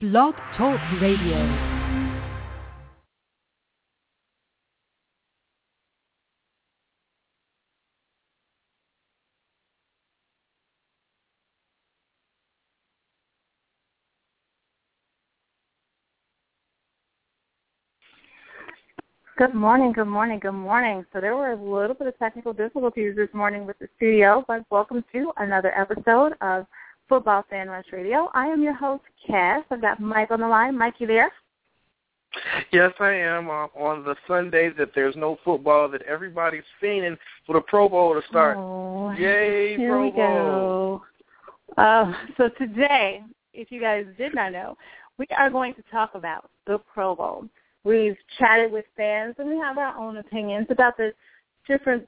Blog Talk Radio. Good morning, good morning, good morning. So there were a little bit of technical difficulties this morning with the studio, but welcome to another episode of Football Fan Rush Radio. I am your host, Cass. I've got Mike on the line. Mike, you there? Yes, I am. Uh, on the Sunday that there's no football, that everybody's fiending for the Pro Bowl to start. Oh, Yay, here Pro we Bowl! go. Uh, so today, if you guys did not know, we are going to talk about the Pro Bowl. We've chatted with fans, and we have our own opinions about the different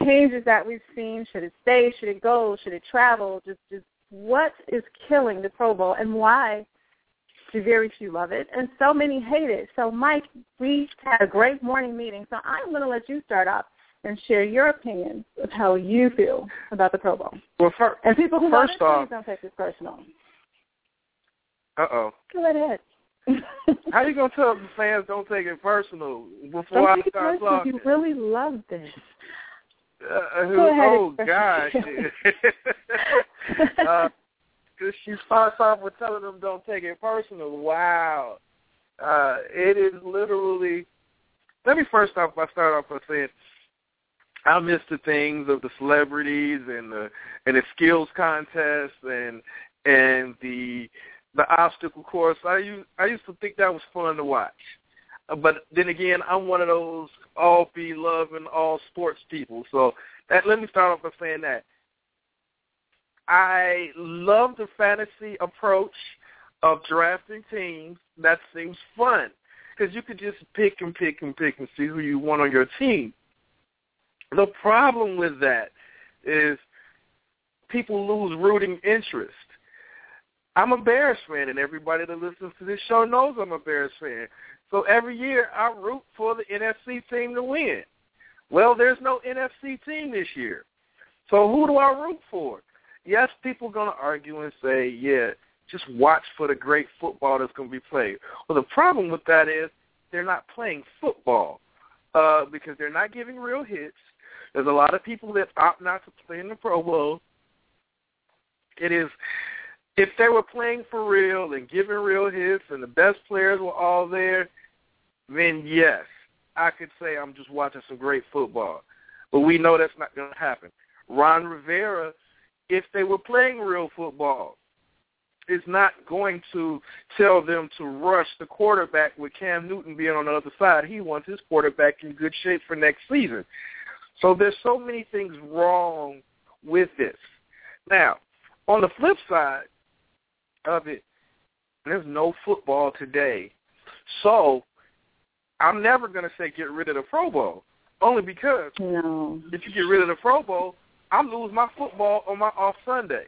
changes that we've seen. Should it stay? Should it go? Should it travel? Just, just what is killing the Pro Bowl, and why do very few love it, and so many hate it. So, Mike, we had a great morning meeting, so I'm going to let you start off and share your opinion of how you feel about the Pro Bowl. Well, fir- And people who love First it, off- don't take this personal. uh-oh. Go ahead. How are you gonna tell the fans don't take it personal before Don't I take it start personal. talking? You really love this. Uh, who- Go ahead, oh gosh. uh, she starts off with telling them don't take it personal. Wow. Uh, it is literally. Let me first off, I start off by saying I miss the things of the celebrities and the and the skills contests and and the the obstacle course. I used I used to think that was fun to watch. But then again, I'm one of those all be loving all sports people. So that let me start off by saying that I love the fantasy approach of drafting teams. That seems fun because you could just pick and pick and pick and see who you want on your team. The problem with that is people lose rooting interest. I'm a Bears fan, and everybody that listens to this show knows I'm a Bears fan. So every year I root for the NFC team to win. Well, there's no NFC team this year. So who do I root for? Yes, people are going to argue and say, yeah, just watch for the great football that's going to be played. Well, the problem with that is they're not playing football uh, because they're not giving real hits. There's a lot of people that opt not to play in the Pro Bowl. It is if they were playing for real and giving real hits and the best players were all there, then yes, I could say I'm just watching some great football. But we know that's not going to happen. Ron Rivera, if they were playing real football, is not going to tell them to rush the quarterback with Cam Newton being on the other side. He wants his quarterback in good shape for next season. So there's so many things wrong with this. Now, on the flip side of it, there's no football today. So I'm never going to say get rid of the Pro Bowl, only because No. if you get rid of the Pro Bowl, I'm lose my football on my off Sunday.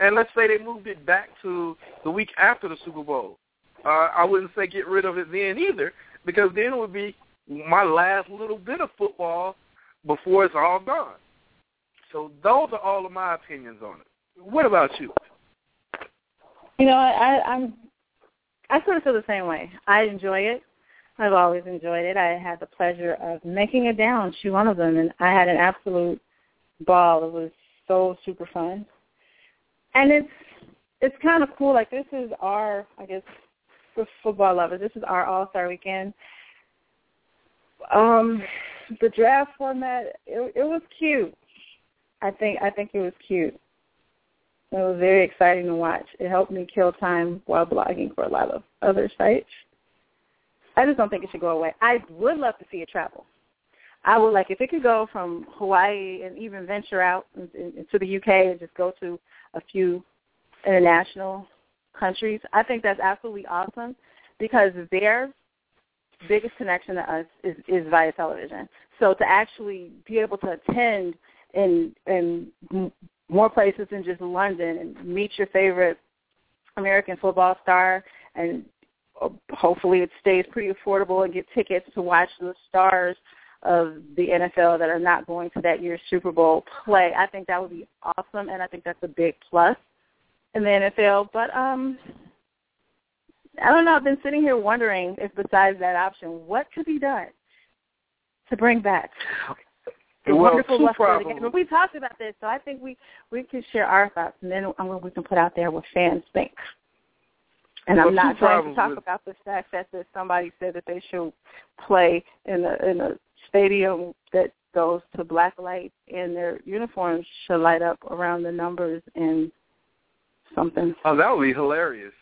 And let's say they moved it back to the week after the Super Bowl. Uh, I wouldn't say get rid of it then either, because then it would be my last little bit of football before it's all gone. So those are all of my opinions on it. What about you? You know, I, I, I'm I sort of feel the same way. I enjoy it. I've always enjoyed it. I had the pleasure of making it down, shoot one of them, and I had an absolute ball. It was so super fun, and it's it's kind of cool. Like this is our, I guess, for football lovers, this is our All Star weekend. Um, the draft format, it, it was cute. I think I think it was cute. It was very exciting to watch. It helped me kill time while blogging for a lot of other sites. I just don't think it should go away. I would love to see it travel. I would like if it could go from Hawaii and even venture out in- in- into the UK and just go to a few international countries. I think that's absolutely awesome because their biggest connection to us is, is via television. So to actually be able to attend in in more places than just London and meet your favorite American football star and hopefully it stays pretty affordable and get tickets to watch the stars of the NFL that are not going to that year's Super Bowl play. I think that would be awesome and I think that's a big plus in the NFL. But um I don't know. I've been sitting here wondering if besides that option, what could be done to bring back the well, wonderful luster of the game. But we talked about this, so I think we we can share our thoughts, and then um, we can put out there what fans think. And I'm not trying to talk with- about the fact that somebody said that they should play in a in a stadium that goes to black light, and their uniforms should light up around the numbers and something. Oh, that would be hilarious.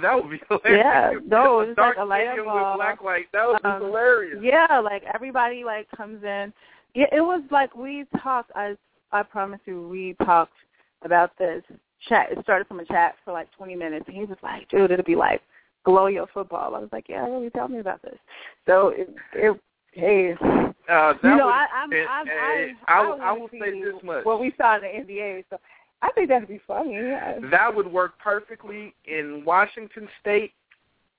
That would be hilarious. Yeah, no, it's like a light stadium up, with black light. That would be um, hilarious. Yeah, like everybody like comes in. Yeah, it was like we talked. I I promise you, we talked about this chat. It started from a chat for like 20 minutes, and he was like, "Dude, it'll be like glow your football." I was like, "Yeah, really, tell me about this." So it, it hey, Uh, that you know, would, I I'm, and I, I, I, will- I will say this much. What we saw in the NBA, so I think that'd be funny. Yeah. that would work perfectly in Washington State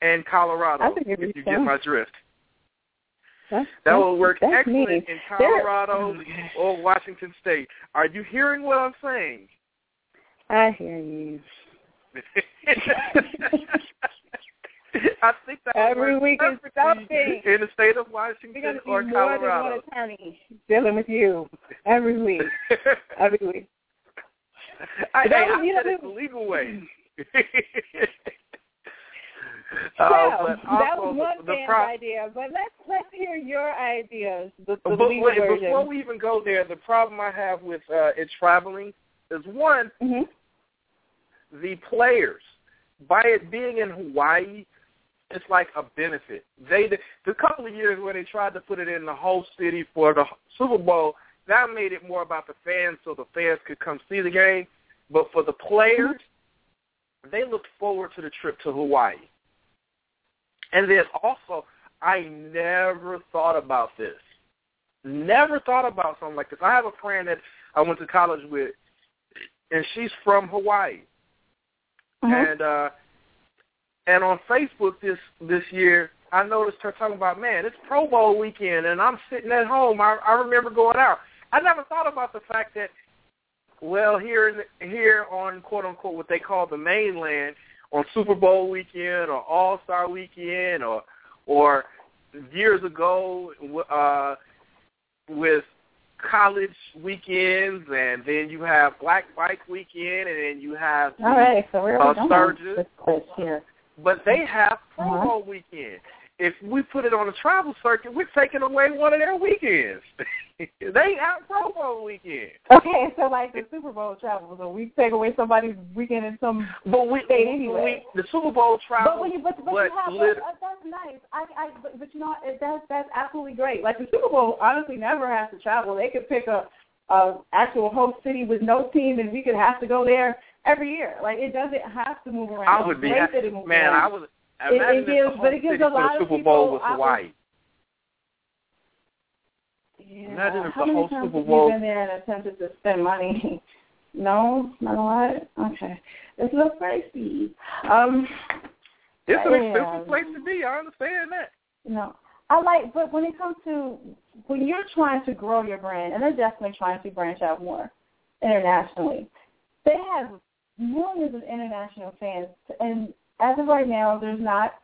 and Colorado. I think if you fun. get my drift. That's, That will work excellent me. in Colorado or Washington State. Are you hearing what I'm saying? I hear you. I think that Every week is something. in the state of Washington or see more than Colorado. one attorney dealing with you every week. Every week. I, That was- I you know, it the legal way. So Uh, but that was one man's pro- idea, but let's let's hear your ideas. The, the but legal wait, before we even go there, the problem I have with uh, it traveling is one, hmm the players. By it being in Hawaii, it's like a benefit. They the couple of years where they tried to put it in the whole city for the Super Bowl, that made it more about the fans, so the fans could come see the game. But for the players, they looked forward to the trip to Hawaii. And then also, I never thought about this. Never thought about something like this. I have a friend that I went to college with, and she's from Hawaii. Mhm. And uh and on Facebook this this year, I noticed her talking about, man, it's Pro Bowl weekend, and I'm sitting at home. I, I remember going out. I never thought about the fact that, well, here in here on quote unquote what they call the mainland, on Super Bowl weekend or All Star weekend or or years ago uh, with college weekends, and then you have Black Bike weekend, and then you have All right, so we're uh, going Sturgis. this quiz here. but they have Pro Uh-huh. Weekend. If we put it on a travel circuit, we're taking away one of their weekends. they have Pro Bowl weekend. Okay, so like the Super Bowl travel, so we take away somebody's weekend in some. But we, Stay we, anyway. we the Super Bowl travel. But when you but, but but you have lit- uh, that's nice. I I but, but you know that's that's absolutely great. Like the Super Bowl honestly never has to travel. They could pick a a actual host city with no team, and we could have to go there every year. Like it doesn't have to move around. I would be happy. that it moves man. around. I was It- it imagine if gives- the but it gives city a lot the of Super Bowl people was oppor- Hawaii. Yeah. Imagine if How the many whole times Super have Bowl- you been there and attempted to spend money? no, not a lot. Okay, it's a little pricey. Um, It's an Yeah. expensive place to be. I understand that. no, I like, but when it comes to when you're trying to grow your brand, and they're definitely trying to branch out more internationally, they have millions of international fans, and as of right now, there's not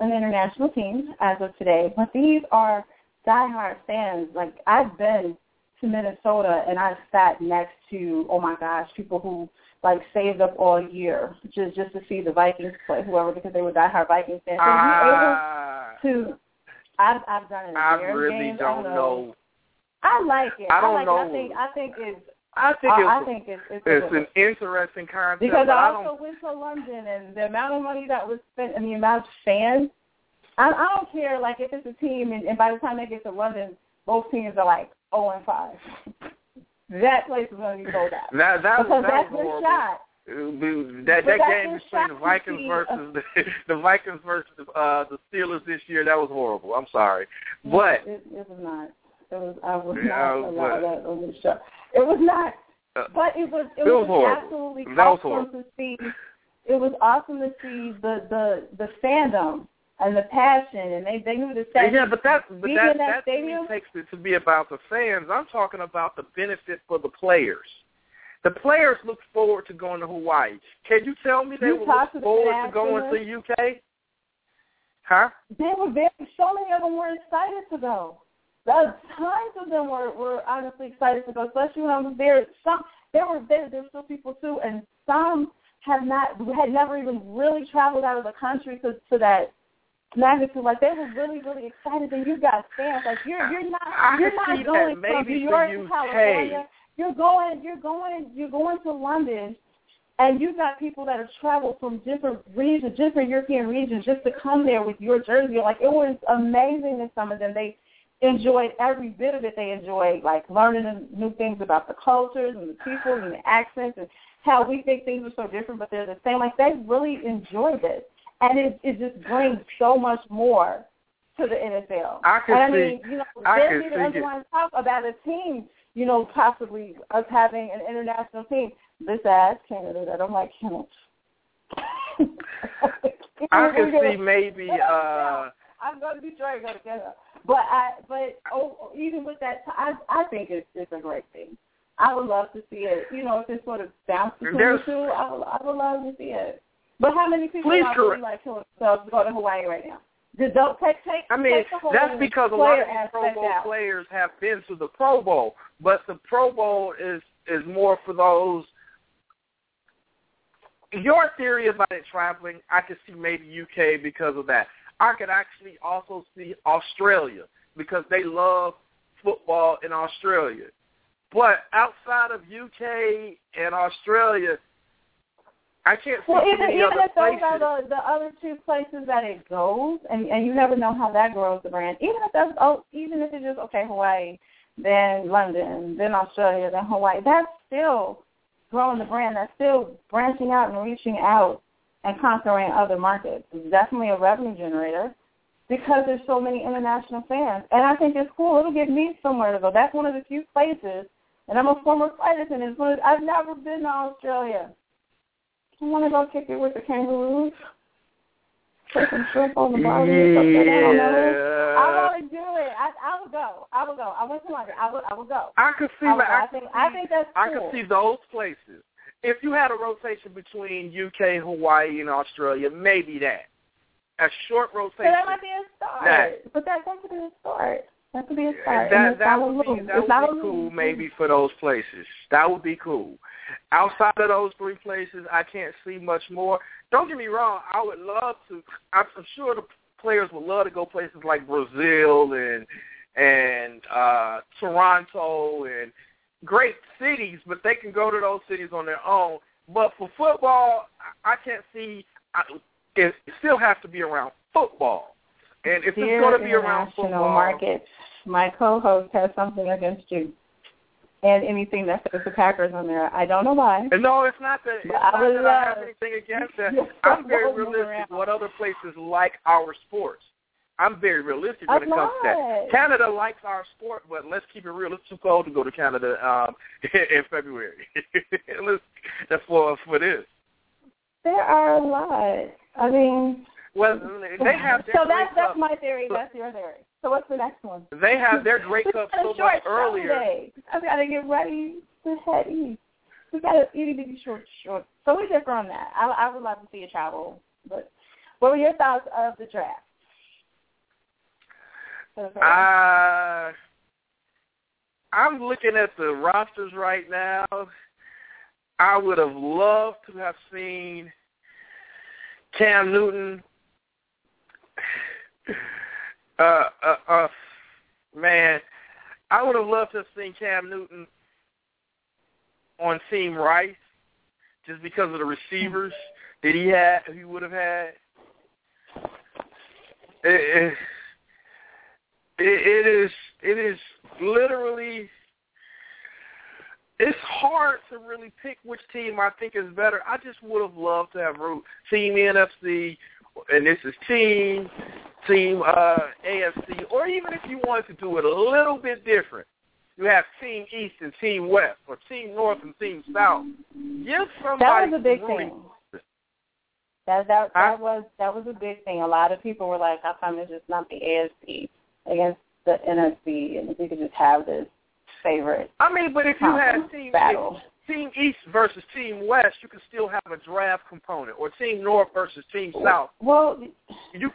an international team as of today, but these are diehard fans. Like I've been to Minnesota and I've sat next to oh my gosh, people who like saved up all year just just to see the Vikings play, whoever because they were diehard Vikings fans. So Ah, able to I've I've done it. I really games, don't I know. I like it. I don't like know. It. I think I think it's I think it's I think it's it's, it's an interesting concept. because I I also don't. went to London and the amount of money that was spent and the amount of fans. I, I don't care like if it's a team and, and by the time they get to London, both teams are like zero and five. that place is going to be sold out That that because was that that's was the shot. Uh, That that game between the Vikings versus the, the Vikings versus uh, the Steelers this year, that was horrible. I'm sorry, but it, it was not. It was I was Yeah, not allowed that on the show. It was not. uh, But it was it, It was was, absolutely That awesome horrible. to see. It was awesome to see the the the fandom and the passion, and they they knew the set. yeah, but that but being that that that to me stadium- takes it to be about the fans. I'm talking about the benefit for the players. The players look forward to going to Hawaii. Can you tell me they You talk look forward to going to UK? Huh? They were very. So many of them were excited to go. The tons of them were were honestly excited to go, especially when I was there. Some there were there there were still people too, and some have not had never even really traveled out of the country to to that magnitude. Like they were really really excited, and you got fans. Like you're you're not I you're not going from New York to California. You're going you're going you're going to London and you've got people that have traveled from different regions, different European regions, just to come there with your jersey. Like it was amazing to some of them. They enjoyed every bit of it. They enjoyed like learning new things about the cultures and the people and the accents and how we think things are so different, but they're the same. Like they really enjoyed it, and it it just brings so much more to the NFL. I can and I see- mean, you know, I can even see us it. want to talk about a team. You know, possibly us having an international team. This ass Canada, that I don't like Canada. I can see maybe uh I'm going to be trying to go together. But I, but oh, even with that, I, I think it's it's a great thing. I would love to see it. You know, if it's sort of bounce between There's- the two, I would, I would love to see it. But how many people are really like killing themselves to go to Hawaii right now? Just don't take take. I mean, take the whole that's because a lot of Pro Bowl out. players have been to the Pro Bowl, but the Pro Bowl is is more for those. Your theory about it traveling, I could see maybe UK because of that. I could actually also see Australia because they love football in Australia. But outside of UK and Australia, I can't see Well, even even other if those places. are the the other two places that it goes, and and you never know how that grows the brand. Even if that's oh, even if it's just okay, Hawaii, then London, then Australia, then Hawaii. That's still growing the brand. That's still branching out and reaching out and conquering other markets. It's definitely a revenue generator because there's so many international fans, and I think it's cool. It'll give me somewhere to go. That's one of the few places, and I'm a former flight attendant. It's one of, I've never been to Australia. I want to go kick it with the kangaroos. Put some shrimp on the or something. I don't know. I Yeah. want to do it. I I will go. I will go. I went to London. I will. I will go. I could see I, will that. I think. I think that's Cool. I could see those places. If you had a rotation between UK, Hawaii, and Australia, maybe that. A short rotation. that might be a start. That- but that could be a start. That could be a start. that that would be that would be cool maybe for those places. That would be cool. Outside of those three places, I can't see much more. Don't get me wrong. I would love to. I'm I'm sure the players would love to go places like Brazil and and uh Toronto and great cities, but they can go to those cities on their own. But for football, I I can't see. I, it still has to be around football. And if Dear it's going to be around football, markets, my co-host has something against you. And anything that says the Packers on there, I don't know why. And no, it's not that. It's I not would that I have anything against that. I'm very I realistic. What other places like our sports? I'm very realistic when A it comes to that. Canada likes our sport, but let's keep it real. It's too cold to go to Canada um, in February. let's, that's for for this. There are a lot. I mean, Well, they have their so that's that's my theory. That's your theory. So what's the next one? They have their Grey Cup so short much earlier. Sunday. I gotta get ready to head east. We got a itty bitty short short. So we differ on that. I I would love to see you travel. But what were your thoughts of the draft? For Uh, I'm looking at the rosters right now. I would have loved to have seen Cam Newton. Uh, uh, uh, man, I would have loved to have seen Cam Newton on Team Rice, just because of the receivers that he had, he would have had. It, it is it is literally it's hard to really pick which team I think is better. I just would have loved to have root team NFC and this is team team uh AFC or even if you wanted to do it a little bit different. You have team East and team West or team North and team South. Give somebody that was a big rooting- thing. That that that was that was a big thing. A lot of people were like, "How come it's just not the AFC against the NFC, and if we could just have this favorite I mean, but if you had team battle?" Team East versus Team West, you can still have a draft component, or Team North versus Team oh. South. Well, You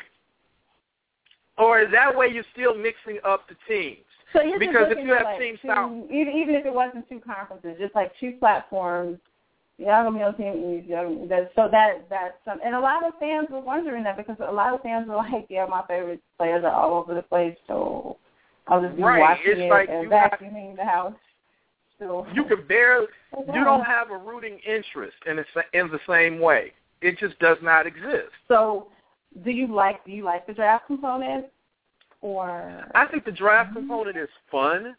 or that way you're still mixing up the teams. So you're just Because if you have like teams two, south- even even if it wasn't two conferences, just like two platforms. Y'all gonna be on team East. y'all gonna- that- So that that's some, and a lot of fans were wondering that because a lot of fans were like, yeah, my favorite players are all over the place, so I'll just be Right, watching it's it like and you got- vacuuming the house. So You can barely Oh, you don't have a rooting interest in the, in the same way. It just does not exist. So, do you like do you like the draft component, or I think the draft component is fun,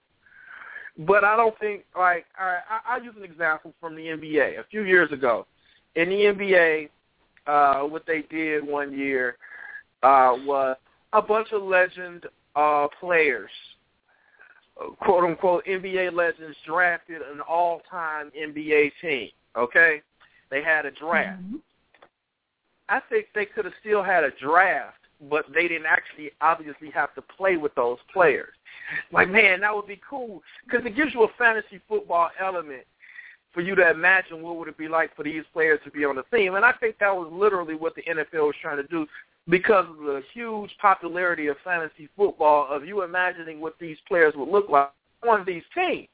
but I don't think like all right, I, I'll use an example from the NBA. A few years ago, in the NBA, uh, what they did one year uh, was a bunch of legend uh, players, quote unquote NBA legends, drafted an all-time NBA team. Okay, they had a draft. Mhm. I think they could have still had a draft, but they didn't actually obviously have to play with those players. Like, man, that would be cool because it gives you a fantasy football element for you to imagine what would it be like for these players to be on the team. And I think that was literally what the NFL was trying to do because of the huge popularity of fantasy football, of you imagining what these players would look like on these teams.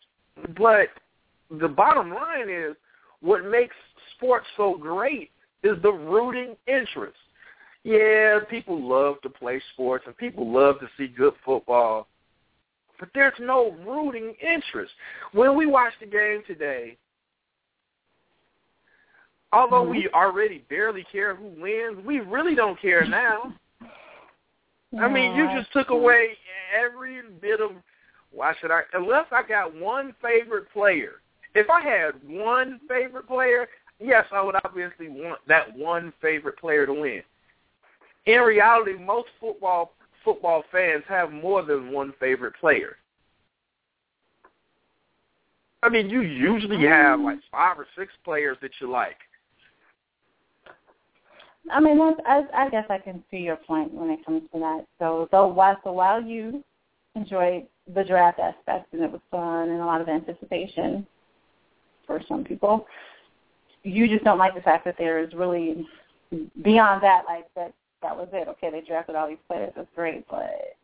But the bottom line is what makes sports so great is the rooting interest. Yeah, people love to play sports and people love to see good football, but there's no rooting interest. When we watch the game today, although mm-hmm. we already barely care who wins, we really don't care now. I mean, you just took away every bit of why should I unless I got one favorite player. If I had one favorite player, yes, I would obviously want that one favorite player to win. In reality, most football football fans have more than one favorite player. I mean, you usually have mm-hmm. like five or six players that you like. I mean, that's, I, I guess I can see your point when it comes to that. So, so while so while you enjoyed the draft aspect and it was fun and a lot of anticipation for some people, you just don't like the fact that there is really beyond that, like that that was it. Okay, they drafted all these players. That's great, but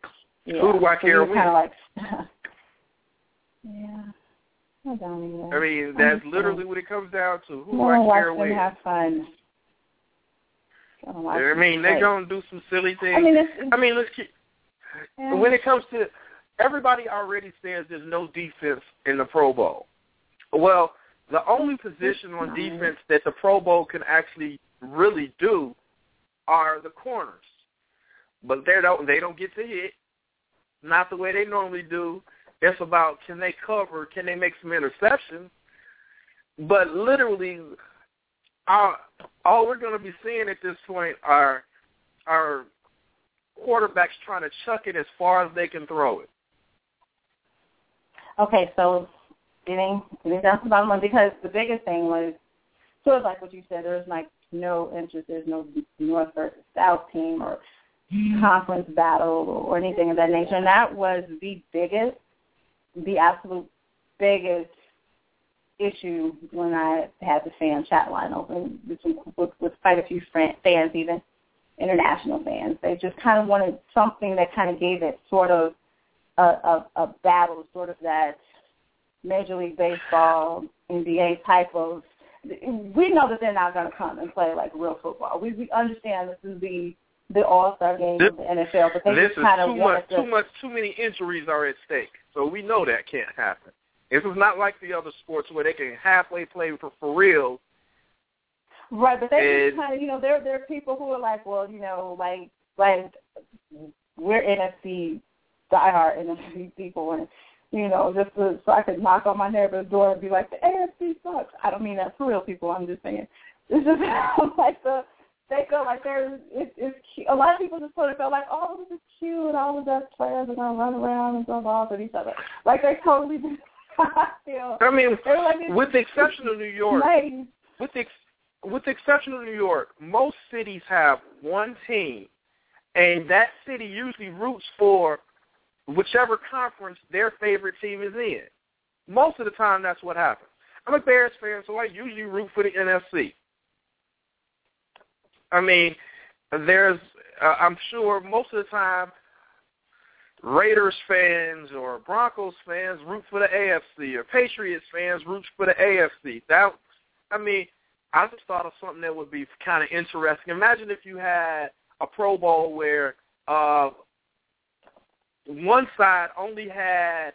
yeah, Who do I care you're kind of like, yeah. I don't either. I mean, that's understand. literally what it comes down to. Who do I watch care them have fun. Watch I mean, they're gonna do some silly things. I mean, it's, it's I mean, let's keep, yeah. when it comes to everybody already says there's no defense in the Pro Bowl. Well, the only position on defense that the Pro Bowl can actually really do are the corners. But they don't they don't get to hit. Not the way they normally do. It's about can they cover, can they make some interceptions? But literally our, all we're going to be seeing at this point are are quarterbacks trying to chuck it as far as they can throw it. Okay, so getting getting down to the bottom line because the biggest thing was sort of like what you said. There's like no interest. There's no North versus South team or conference battle or anything of that nature, and that was the biggest, the absolute biggest issue when I had the fan chat line open with, with, with quite a few fans, even international fans. They just kind of wanted something that kind of gave it sort of a, a, a battle, sort of that Major League Baseball, NBA type of. We know that they're not going to come and play like real football. We we understand this is the the All Star game This- of the NFL, but they just kind of too much, to. too much, too many injuries are at stake. So we know that can't happen. This is not like the other sports where they can halfway play for for real. Right, but they just kind of, you know, there there are people who are like, well, you know, like like we're NFC diehard NFC people, and you know, just to, so I could knock on my neighbor's door and be like, the AFC sucks. I don't mean that for real, people. I'm just saying, it's just like the they feel like they're it, it's cute. a lot of people just sort of feel like, oh, this is cute. All of those players are gonna run around and jump off at each other, like they totally. I feel I mean, like with the exception of New York, nice. with the ex- with the exception of New York, most cities have one team, and that city usually roots for whichever conference their favorite team is in. Most of the time, that's what happens. I'm a Bears fan, so I usually root for the NFC. I mean, there's, uh, I'm sure most of the time, Raiders fans or Broncos fans root for the AFC or Patriots fans root for the AFC. That I mean, I just thought of something that would be kind of interesting. Imagine if you had a Pro Bowl where uh, one side only had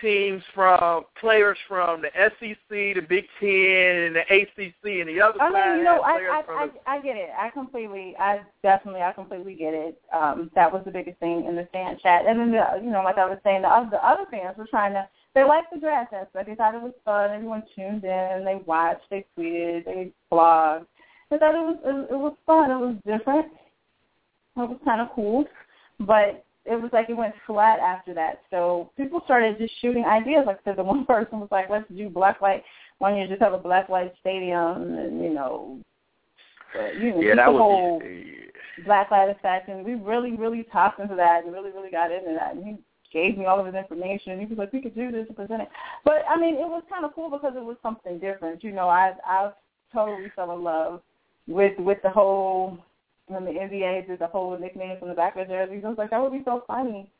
teams from players from the SEC, the Big Ten, and the ACC, and the other I side mean, you know, I I, I I get it. I completely, I definitely, I completely get it. Um, that was the biggest thing in the fan chat, and then the, you know, like I was saying, the other, the other fans were trying to. They liked the draft aspect. They thought it was fun. Everyone tuned in. They watched. They tweeted. They blogged. They thought it was it, it was fun. It was different. It was kind of cool, but it was like it went flat after that. So people started just shooting ideas. Like I said, the one person was like, "Let's do black light. Why don't you just have a black light stadium?" And you know, uh, you know, yeah, that whole be. black light effect. And we really, really topped into that and really, really got into that. And he gave me all of his information. and He was like, "We could do this and present it." But I mean, it was kind of cool because it was something different. You know, I I totally fell in love with with the whole when the NBA did the whole nicknames from the back of their jerseys. I was like, that would be so funny.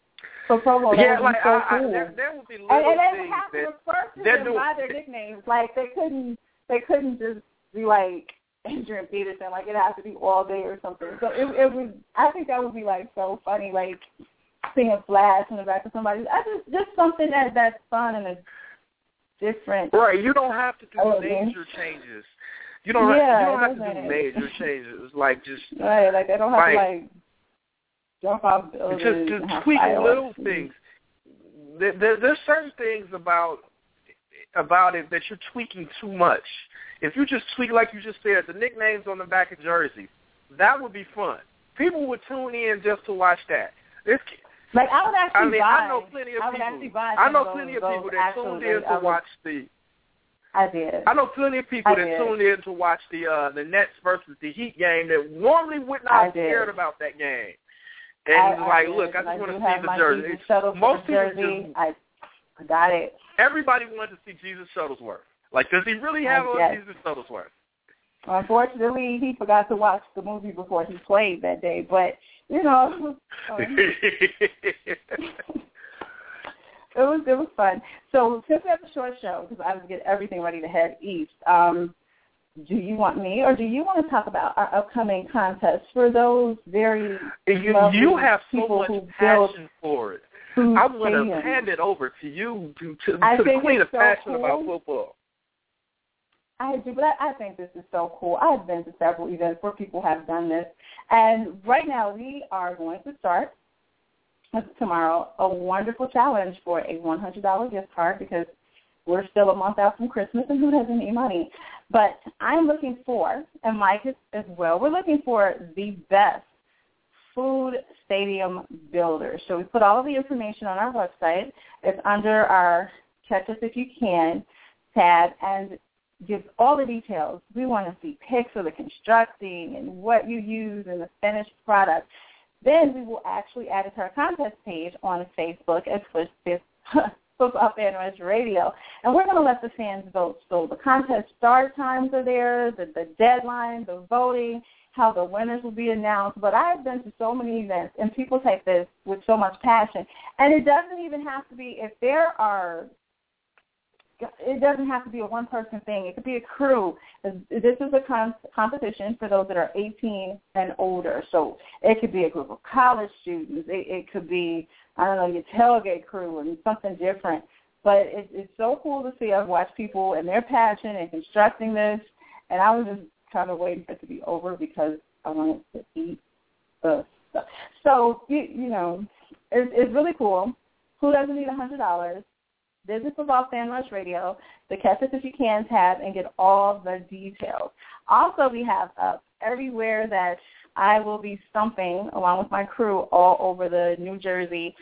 For Pro Bowl, that Yeah, would like be so I, I, cool. there, there would be little and, and they would have to refer to them doing- by their nicknames. Like they couldn't they couldn't just be like Adrian Peterson. Like it has to be all day or something. So it it would I think that would be like so funny. Like seeing a flash in the back of somebody. I just just something that that's fun and it's different. Right, you don't have to do Oh, major changes. You don't. Yeah, you don't have to do major changes. Like just Right, like they don't have Right. to like jump off buildings. just just tweak fireworks little things. There, there, there's certain things about about it that you're tweaking too much. If you just tweak, like you just said, the nicknames on the back of jerseys, that would be fun. People would tune in just to watch that. This, Like I would actually I mean, buy. I know plenty of I people. I know plenty of people that tuned in I to watch the. I did. I know plenty of people I that did. tuned in to watch the uh the Nets versus the Heat game that normally would not I have did. cared about that game. And I, like, I look, I just want to see the jersey. Jesus It's- Shuttlesworth Most people jersey. just I got it. everybody wanted to see Jesus Shuttlesworth. Like, does he really have a. Jesus Shuttlesworth? Unfortunately, he forgot to watch the movie before he played that day. But you know, um, it was it was fun. So since we have a short show, because I have to get everything ready to head east. Um, do you want me, or do you want to talk about our upcoming contest for those very you, you have so much passion for it. I'm going to hand it over to you to, to, to the queen of so passion cool. about football. I do, but I, I think this is so cool. I've been to several events where people have done this, and right now we are going to start tomorrow a wonderful challenge for a $100 gift card because we're still a month out from Christmas, and who doesn't need money? But I'm looking for, and Mike as well. We're looking for the best food stadium builders. So we put all of the information on our website. It's under our Catch Us If You Can tab, and gives all the details. We want to see pics of the constructing and what you use and the finished product. Then we will actually add it to our contest page on Facebook as Football Fan Rush Radio. And we're going to let the fans vote. So the contest start times are there, the, the deadline, the voting, how the winners will be announced. But I've been to so many events, and people take this with so much passion. And it doesn't even have to be, if there are it doesn't have to be a one person thing. It could be a crew. This is a con- competition for those that are 18 and older. So it could be a group of college students. It, it could be I don't know your tailgate crew and something different. But it, it's so cool to see. I've watched people and their passion and constructing this, and I was just kind of waiting for it to be over because I wanted to eat the stuff. So you you know, it's, it's really cool. Who doesn't need a hundred dollars? Visit Football Fan Rush Radio, the Catch Us If You Can tab, and get all the details. Also, we have up everywhere that I will be stumping along with my crew all over the New Jersey,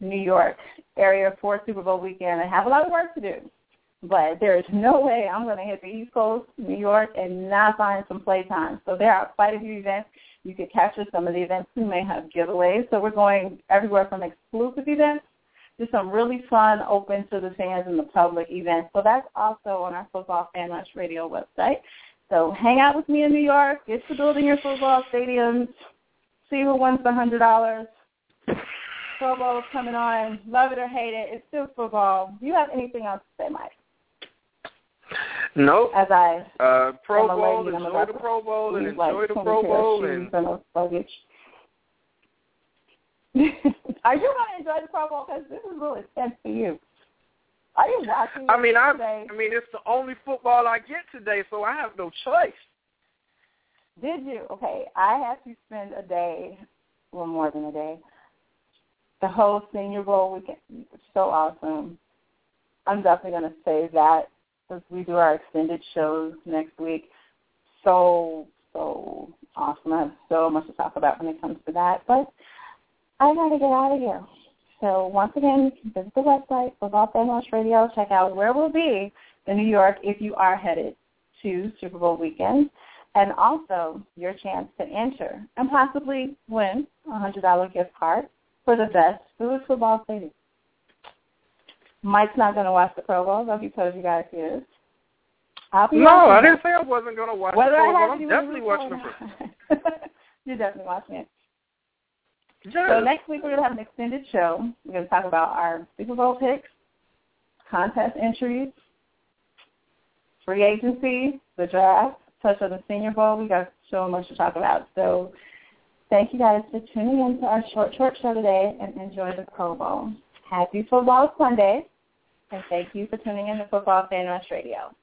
New York area for Super Bowl weekend. I have a lot of work to do, but there is no way I'm going to hit the East Coast, New York, and not find some playtime. So there are quite a few events. You could capture some of the events. We may have giveaways. So we're going everywhere from exclusive events to some really fun, open to the fans and the public events. So that's also on our Football Fan Rush Radio website. So hang out with me in New York, get to building your football stadiums, see who wins the hundred dollars. Pro Bowl coming on. Love it or hate it, it's still football. Do you have anything else to say, Mike? Nope. As I uh, Pro Bowl, lady, enjoy the Pro Bowl, and enjoy like, the 20 Pro Bowl, and luggage. Are you going to enjoy the Pro Bowl? Because this is really intense for you. Are you watching? I mean, I, today? I mean, it's the only football I get today, so I have no choice. Did you? Okay, I had to spend a day, well, more than a day. The whole Senior Bowl weekend, so awesome. I'm definitely going to save that because we do our extended shows next week. So, so awesome. I have so much to talk about when it comes to that. But I got to get out of here. So once again, visit the website, Football Fan Rush Radio. Check out where we'll be in New York if you are headed to Super Bowl weekend. And also your chance to enter and possibly win a $100 gift card for the best food football stadium. Mike's not going to watch the Pro Bowl, though he told you guys he is. I'll be No, I didn't say I wasn't going to watch Whether the Pro I Bowl. have I'm definitely watching it the Pro not. You're definitely watching it. So next week we're going to have an extended show. We're going to talk about our Super Bowl picks, contest entries, free agency, the draft, touch on the Senior Bowl. We got so much to talk about. So thank you guys for tuning in to our short, short show today and enjoy the Pro Bowl. Happy Football Sunday, and thank you for tuning in to Football Fan Rush Radio.